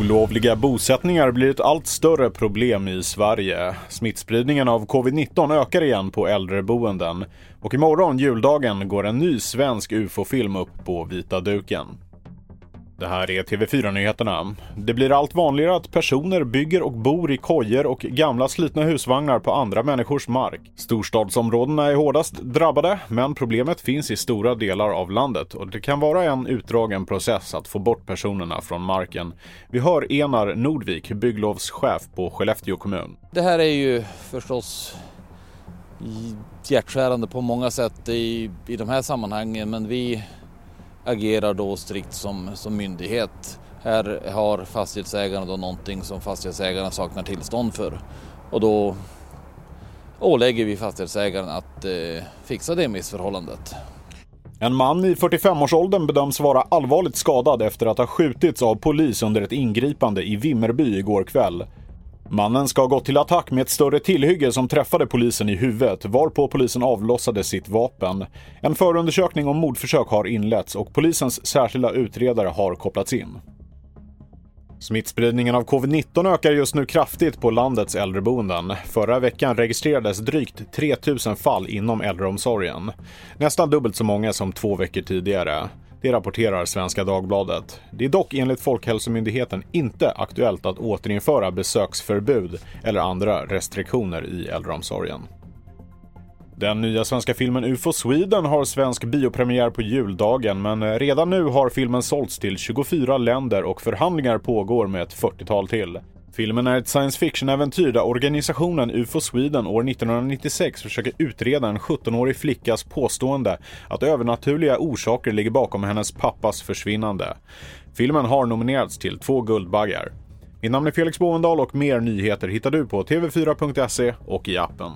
Olovliga bosättningar blir ett allt större problem i Sverige. Smittspridningen av covid-19 ökar igen på äldreboenden. Och imorgon, juldagen, går en ny svensk ufo-film upp på vita duken. Det här är TV4-nyheterna. Det blir allt vanligare att personer bygger och bor i kojer och gamla slitna husvagnar på andra människors mark. Storstadsområdena är hårdast drabbade, men problemet finns i stora delar av landet och det kan vara en utdragen process att få bort personerna från marken. Vi hör Enar Nordvik, bygglovschef på Skellefteå kommun. Det här är ju förstås hjärtskärande på många sätt i, i de här sammanhangen, men vi agerar då strikt som, som myndighet. Här har fastighetsägarna då någonting som fastighetsägarna saknar tillstånd för och då ålägger vi fastighetsägaren att eh, fixa det missförhållandet. En man i 45-årsåldern bedöms vara allvarligt skadad efter att ha skjutits av polis under ett ingripande i Vimmerby igår kväll. Mannen ska ha gått till attack med ett större tillhygge som träffade polisen i huvudet, varpå polisen avlossade sitt vapen. En förundersökning om mordförsök har inletts och polisens särskilda utredare har kopplats in. Smittspridningen av covid-19 ökar just nu kraftigt på landets äldreboenden. Förra veckan registrerades drygt 3000 fall inom äldreomsorgen. Nästan dubbelt så många som två veckor tidigare. Det rapporterar Svenska Dagbladet. Det är dock enligt Folkhälsomyndigheten inte aktuellt att återinföra besöksförbud eller andra restriktioner i äldreomsorgen. Den nya svenska filmen UFO Sweden har svensk biopremiär på juldagen men redan nu har filmen sålts till 24 länder och förhandlingar pågår med ett 40-tal till. Filmen är ett science fiction-äventyr där organisationen UFO Sweden år 1996 försöker utreda en 17-årig flickas påstående att övernaturliga orsaker ligger bakom hennes pappas försvinnande. Filmen har nominerats till två Guldbaggar. Mitt namn är Felix Bovendal och mer nyheter hittar du på tv4.se och i appen.